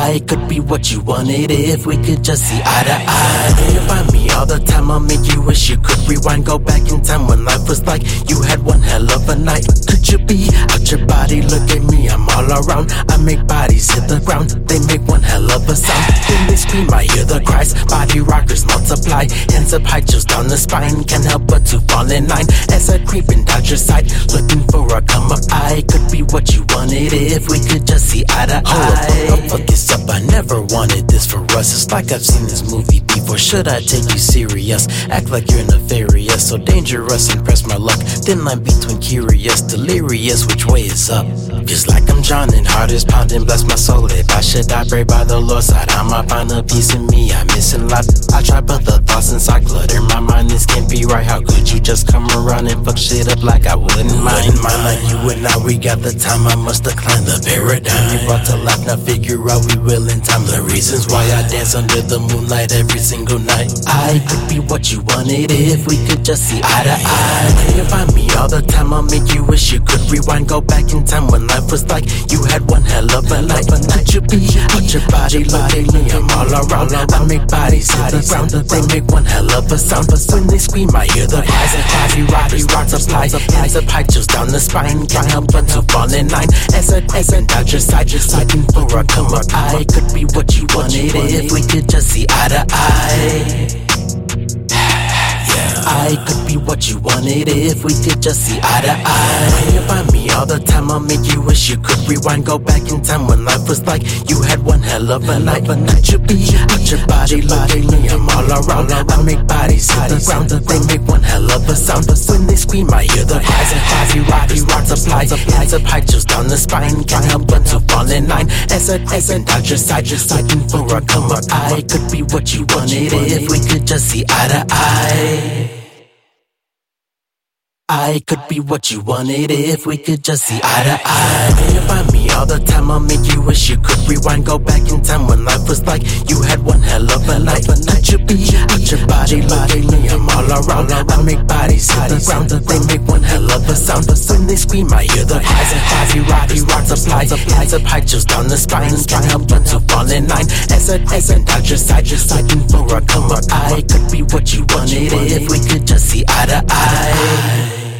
I could be what you wanted if we could just see eye to eye. You find me all the time, I'll make you wish you could rewind. Go back in time when life was like you had one hell of a night. Could you be out your body? Look at me, all around. I make bodies hit the ground, they make one hell of a sound. When they scream, I hear the cries. Body rockers multiply, hands up high, just down the spine. Can't help but to fall in line as I creep and dodge your sight. Looking for a come up, I could be what you wanted if we could just see eye to eye. Hold up, fuck this up. I never wanted this for us. It's like I've seen this movie before. Should I take you serious? Act like you're nefarious, so dangerous and press my luck. Thin line between curious, delirious. Which way is up? Just like I'm drowning, heart is pounding, bless my soul. If I should die, pray by the Lord's side, I might find a piece in me I'm missing lot. I try, but the thoughts inside clutter my mind. This can't be right. How could you just come around and fuck shit up like I wouldn't mind? Wouldn't Mind like you and I, we got the time. I must decline the paradigm. You brought to life, now figure out we will in time. The reasons why I dance under the moonlight every single night. I could be what you wanted if we could just see eye to eye. You find me all the time, I'll make you wish you could rewind. Go back in time when life was like you had one hell of a life but night. Could you be out your body? Look me, I'm all around. I make bodies hit the ground, they make one hell of a sound. But when they scream, I hear the and body rockers, rocks apply. Hands up high, just down the spine. Can't help but to fall in line. As I as and out your side, just looking for a come up. I could be what you wanted if we could just see eye to eye. Could be what you wanted if we could just see eye to eye. You find me all the time, I'll make you wish you could rewind. Go back in time when life was like you had one hell of a night. But night you be out your body, at me, I'm all around. I make bodies hit the ground, they make one hell of a sound. But when they scream, I hear the cries and body rockers, rocks apply. Hands up high, just down the spine. Can't help but to fall in line. As I as and out your side, just looking for a come up. I could be what you wanted if we could just see eye to eye. I could be what you wanted if we could just see eye to eye. You find me all the time, I'll make you wish you could rewind. Go back in time when life was like you had one hell of a night. But night you be out your body, at me, I'm all around. I make bodies hit the ground, they make one hell of a sound. But when they scream, I hear the cries and body rocky rocks apply. Hands up high, just down the spine. Can't help but to fall in line. As I as and out your side, just looking for a come up. I could be what you wanted if we could just see eye to eye.